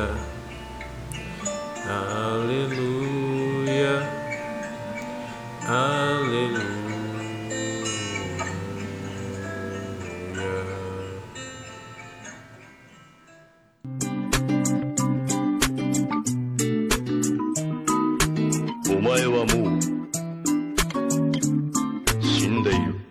Hallelujah. Hallelujah. Hallelujah.「お前はもう死んでいる」「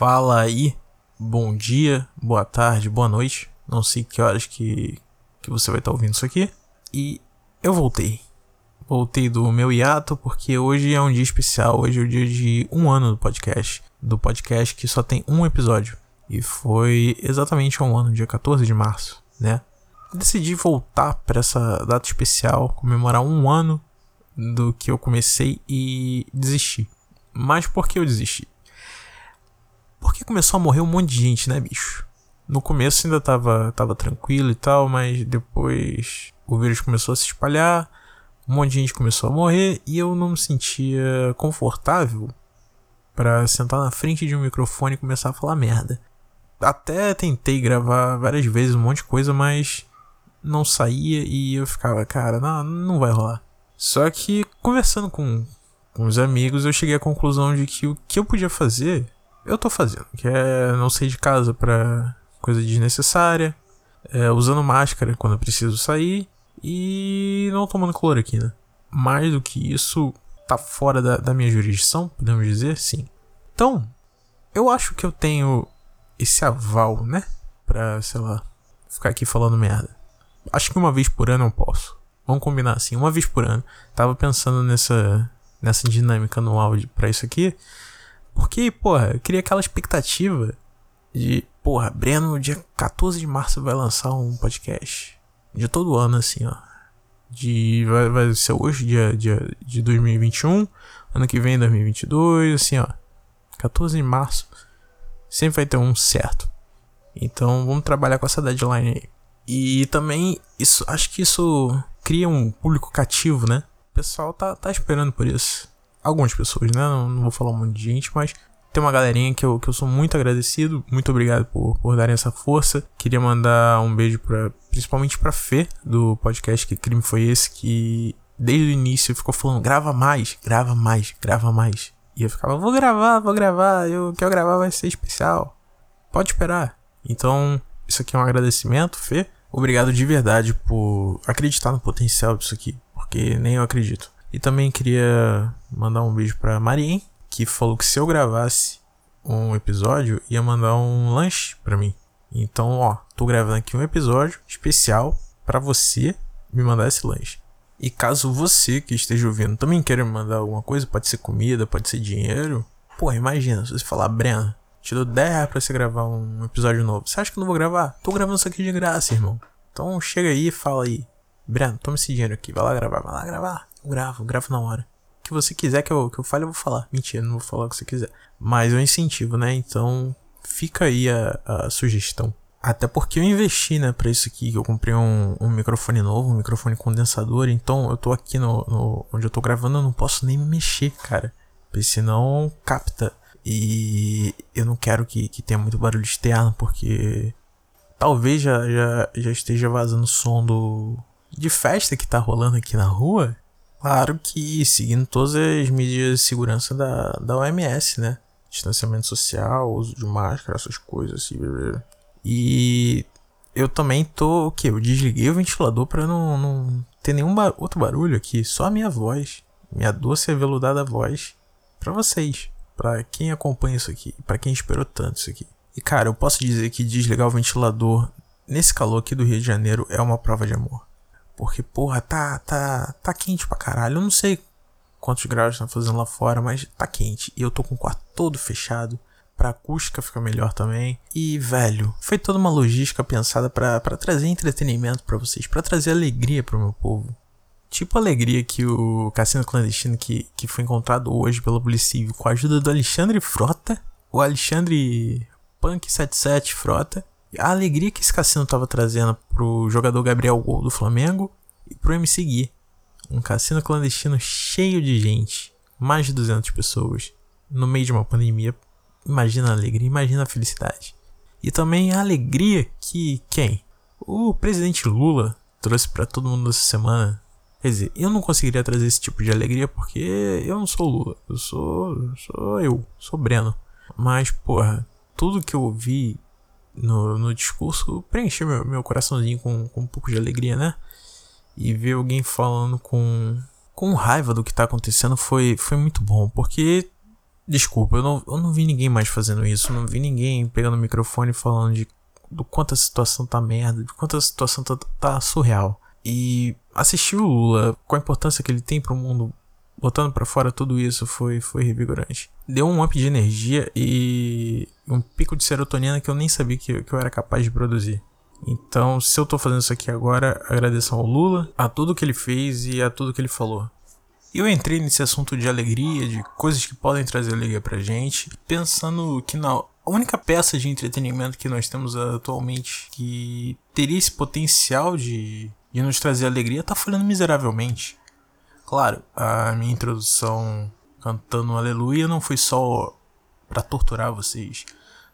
Fala aí, bom dia, boa tarde, boa noite. Não sei que horas que, que você vai estar ouvindo isso aqui. E eu voltei. Voltei do meu hiato porque hoje é um dia especial. Hoje é o dia de um ano do podcast. Do podcast que só tem um episódio. E foi exatamente um ano, dia 14 de março, né? Decidi voltar para essa data especial, comemorar um ano do que eu comecei e desisti. Mas por que eu desisti? Porque começou a morrer um monte de gente, né, bicho? No começo ainda tava, tava tranquilo e tal, mas depois o vírus começou a se espalhar, um monte de gente começou a morrer e eu não me sentia confortável para sentar na frente de um microfone e começar a falar merda. Até tentei gravar várias vezes um monte de coisa, mas não saía e eu ficava, cara, não, não vai rolar. Só que conversando com, com os amigos, eu cheguei à conclusão de que o que eu podia fazer, eu tô fazendo, que é não sair de casa pra coisa desnecessária, é, usando máscara quando eu preciso sair e não tomando cloroquina. Mais do que isso, tá fora da, da minha jurisdição, podemos dizer, sim. Então, eu acho que eu tenho esse aval, né? Pra, sei lá, ficar aqui falando merda. Acho que uma vez por ano eu posso. Vamos combinar assim, uma vez por ano. Tava pensando nessa, nessa dinâmica áudio pra isso aqui. Porque, porra, eu queria aquela expectativa de, porra, Breno, dia 14 de março vai lançar um podcast. De todo ano, assim, ó. De, vai, vai ser hoje, dia, dia de 2021. Ano que vem, 2022, assim, ó. 14 de março. Sempre vai ter um certo. Então, vamos trabalhar com essa deadline aí. E também, isso, acho que isso cria um público cativo, né? O pessoal tá, tá esperando por isso. Algumas pessoas, né? Não, não vou falar um monte de gente, mas tem uma galerinha que eu, que eu sou muito agradecido. Muito obrigado por, por darem essa força. Queria mandar um beijo pra, principalmente pra Fê, do podcast Que Crime Foi Esse, que desde o início ficou falando: grava mais, grava mais, grava mais. E eu ficava: vou gravar, vou gravar. Eu, o que eu gravar vai ser especial. Pode esperar. Então, isso aqui é um agradecimento, Fê. Obrigado de verdade por acreditar no potencial disso aqui, porque nem eu acredito. E também queria mandar um beijo pra Marien, que falou que se eu gravasse um episódio, ia mandar um lanche pra mim. Então, ó, tô gravando aqui um episódio especial pra você me mandar esse lanche. E caso você que esteja ouvindo também queira me mandar alguma coisa, pode ser comida, pode ser dinheiro. Pô, imagina, se você falar, Breno, te dou 10 reais pra você gravar um episódio novo. Você acha que eu não vou gravar? Tô gravando isso aqui de graça, irmão. Então chega aí e fala aí. Breno, toma esse dinheiro aqui, vai lá gravar, vai lá gravar. Eu gravo, eu gravo na hora. O que você quiser que eu, que eu fale, eu vou falar. Mentira, não vou falar o que você quiser. Mas eu incentivo, né? Então fica aí a, a sugestão. Até porque eu investi, né, pra isso aqui. Eu comprei um, um microfone novo, um microfone condensador. Então eu tô aqui no, no onde eu tô gravando, eu não posso nem me mexer, cara. Porque senão capta. E eu não quero que, que tenha muito barulho externo, porque talvez já, já, já esteja vazando som do, de festa que tá rolando aqui na rua. Claro que seguindo todas as medidas de segurança da, da OMS, né? Distanciamento social, uso de máscara, essas coisas assim. E eu também tô. O que? Eu desliguei o ventilador pra não, não ter nenhum ba outro barulho aqui. Só a minha voz. Minha doce e aveludada voz. Pra vocês. Pra quem acompanha isso aqui. Pra quem esperou tanto isso aqui. E cara, eu posso dizer que desligar o ventilador nesse calor aqui do Rio de Janeiro é uma prova de amor. Porque, porra, tá, tá, tá quente pra caralho. Eu não sei quantos graus estão fazendo lá fora, mas tá quente. E eu tô com o quarto todo fechado. Pra acústica fica melhor também. E, velho, foi toda uma logística pensada para trazer entretenimento para vocês, para trazer alegria pro meu povo. Tipo a alegria que o cassino clandestino que, que foi encontrado hoje pela Polícia Civil com a ajuda do Alexandre Frota, o Alexandre Punk 77 Frota. A alegria que esse cassino tava trazendo pro jogador Gabriel Gol do Flamengo e pro MC Gui. Um cassino clandestino cheio de gente, mais de 200 pessoas, no meio de uma pandemia. Imagina a alegria, imagina a felicidade. E também a alegria que quem? O presidente Lula trouxe para todo mundo essa semana. Quer dizer, eu não conseguiria trazer esse tipo de alegria porque eu não sou Lula, eu sou, sou eu, sou Breno. Mas, porra, tudo que eu ouvi no, no discurso preencheu meu, meu coraçãozinho com, com um pouco de alegria, né? E ver alguém falando com, com raiva do que tá acontecendo foi, foi muito bom, porque. Desculpa, eu não, eu não vi ninguém mais fazendo isso, não vi ninguém pegando o microfone falando de do quanto a situação tá merda, de quanto a situação tá, tá surreal. E assistir o Lula com a importância que ele tem pro mundo botando para fora tudo isso foi, foi revigorante. Deu um up de energia e um pico de serotonina que eu nem sabia que, que eu era capaz de produzir. Então, se eu tô fazendo isso aqui agora, agradeço ao Lula, a tudo que ele fez e a tudo que ele falou. Eu entrei nesse assunto de alegria, de coisas que podem trazer alegria pra gente, pensando que na única peça de entretenimento que nós temos atualmente que teria esse potencial de, de nos trazer alegria tá falhando miseravelmente. Claro, a minha introdução cantando Aleluia não foi só para torturar vocês,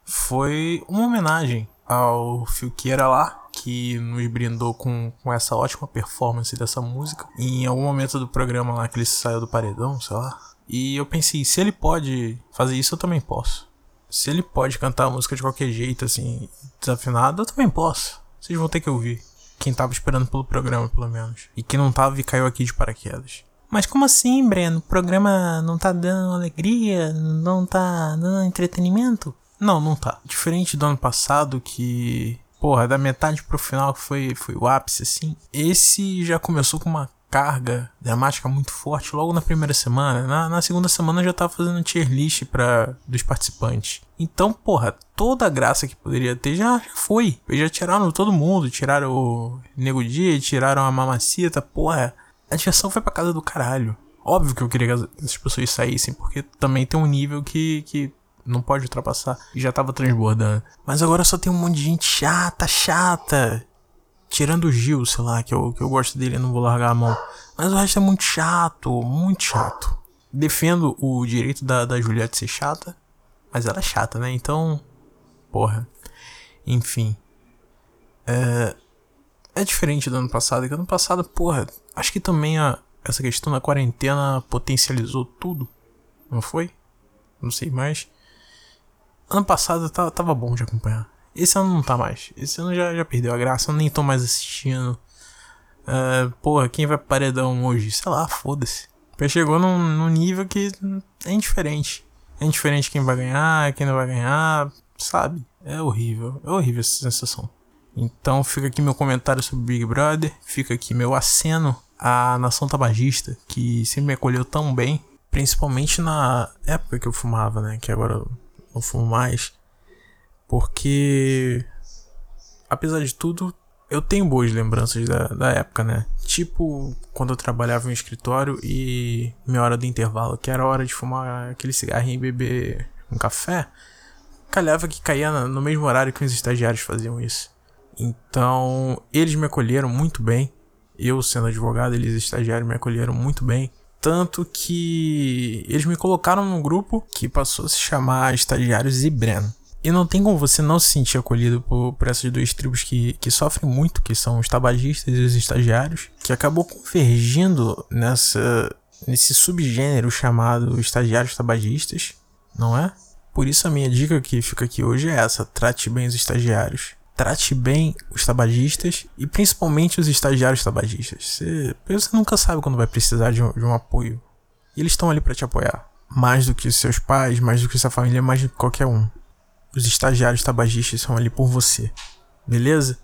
foi uma homenagem ao Filqueira lá, que nos brindou com, com essa ótima performance dessa música. E em algum momento do programa lá que ele saiu do paredão, sei lá. E eu pensei, se ele pode fazer isso, eu também posso. Se ele pode cantar a música de qualquer jeito, assim, desafinado, eu também posso. Vocês vão ter que ouvir. Quem tava esperando pelo programa, pelo menos. E quem não tava e caiu aqui de paraquedas. Mas como assim, Breno? O programa não tá dando alegria? Não tá dando entretenimento? Não, não tá. Diferente do ano passado, que. Porra, da metade pro final foi, foi o ápice, assim. Esse já começou com uma carga dramática muito forte logo na primeira semana. Na, na segunda semana já tava fazendo tier list pra, dos participantes. Então, porra, toda a graça que poderia ter já, foi. Já tiraram todo mundo. Tiraram o Nego Dia, tiraram a Mamacita, porra a diversão foi pra casa do caralho. Óbvio que eu queria que as pessoas saíssem, porque também tem um nível que, que não pode ultrapassar. E já tava transbordando. Mas agora só tem um monte de gente chata, chata. Tirando o Gil, sei lá, que eu, que eu gosto dele e não vou largar a mão. Mas o resto é muito chato, muito chato. Defendo o direito da, da Juliette ser chata. Mas ela é chata, né? Então. Porra. Enfim. É. É diferente do ano passado, que ano passado, porra, Acho que também a, essa questão da quarentena potencializou tudo. Não foi? Não sei mais. Ano passado tava, tava bom de acompanhar. Esse ano não tá mais. Esse ano já, já perdeu a graça. Eu nem tô mais assistindo. Uh, porra, quem vai pro paredão hoje? Sei lá, foda-se. Chegou num, num nível que é indiferente. É indiferente quem vai ganhar, quem não vai ganhar, sabe? É horrível. É horrível essa sensação. Então fica aqui meu comentário sobre Big Brother. Fica aqui meu aceno a nação tabagista, que sempre me acolheu tão bem, principalmente na época que eu fumava, né? Que agora eu não fumo mais. Porque, apesar de tudo, eu tenho boas lembranças da, da época, né? Tipo, quando eu trabalhava em escritório e minha hora de intervalo, que era a hora de fumar aquele cigarrinho e beber um café, calhava que caía no mesmo horário que os estagiários faziam isso. Então, eles me acolheram muito bem eu sendo advogado, eles estagiários me acolheram muito bem. Tanto que eles me colocaram num grupo que passou a se chamar Estagiários e Breno. E não tem como você não se sentir acolhido por, por essas duas tribos que, que sofrem muito, que são os tabagistas e os estagiários, que acabou convergindo nessa, nesse subgênero chamado estagiários tabagistas, não é? Por isso a minha dica que fica aqui hoje é essa: trate bem os estagiários. Trate bem os tabagistas e principalmente os estagiários tabagistas. Você, você nunca sabe quando vai precisar de um, de um apoio. E eles estão ali para te apoiar. Mais do que seus pais, mais do que sua família, mais do que qualquer um. Os estagiários tabagistas são ali por você. Beleza?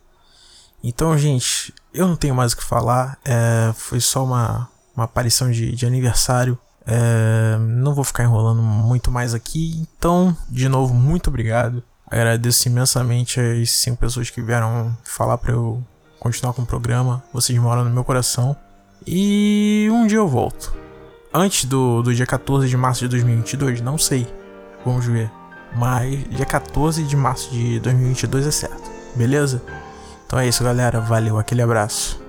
Então, gente, eu não tenho mais o que falar. É, foi só uma, uma aparição de, de aniversário. É, não vou ficar enrolando muito mais aqui. Então, de novo, muito obrigado. Agradeço imensamente as cinco pessoas que vieram falar para eu continuar com o programa. Vocês moram no meu coração. E um dia eu volto. Antes do, do dia 14 de março de 2022, não sei. Vamos ver. Mas dia 14 de março de 2022 é certo. Beleza? Então é isso, galera. Valeu, aquele abraço.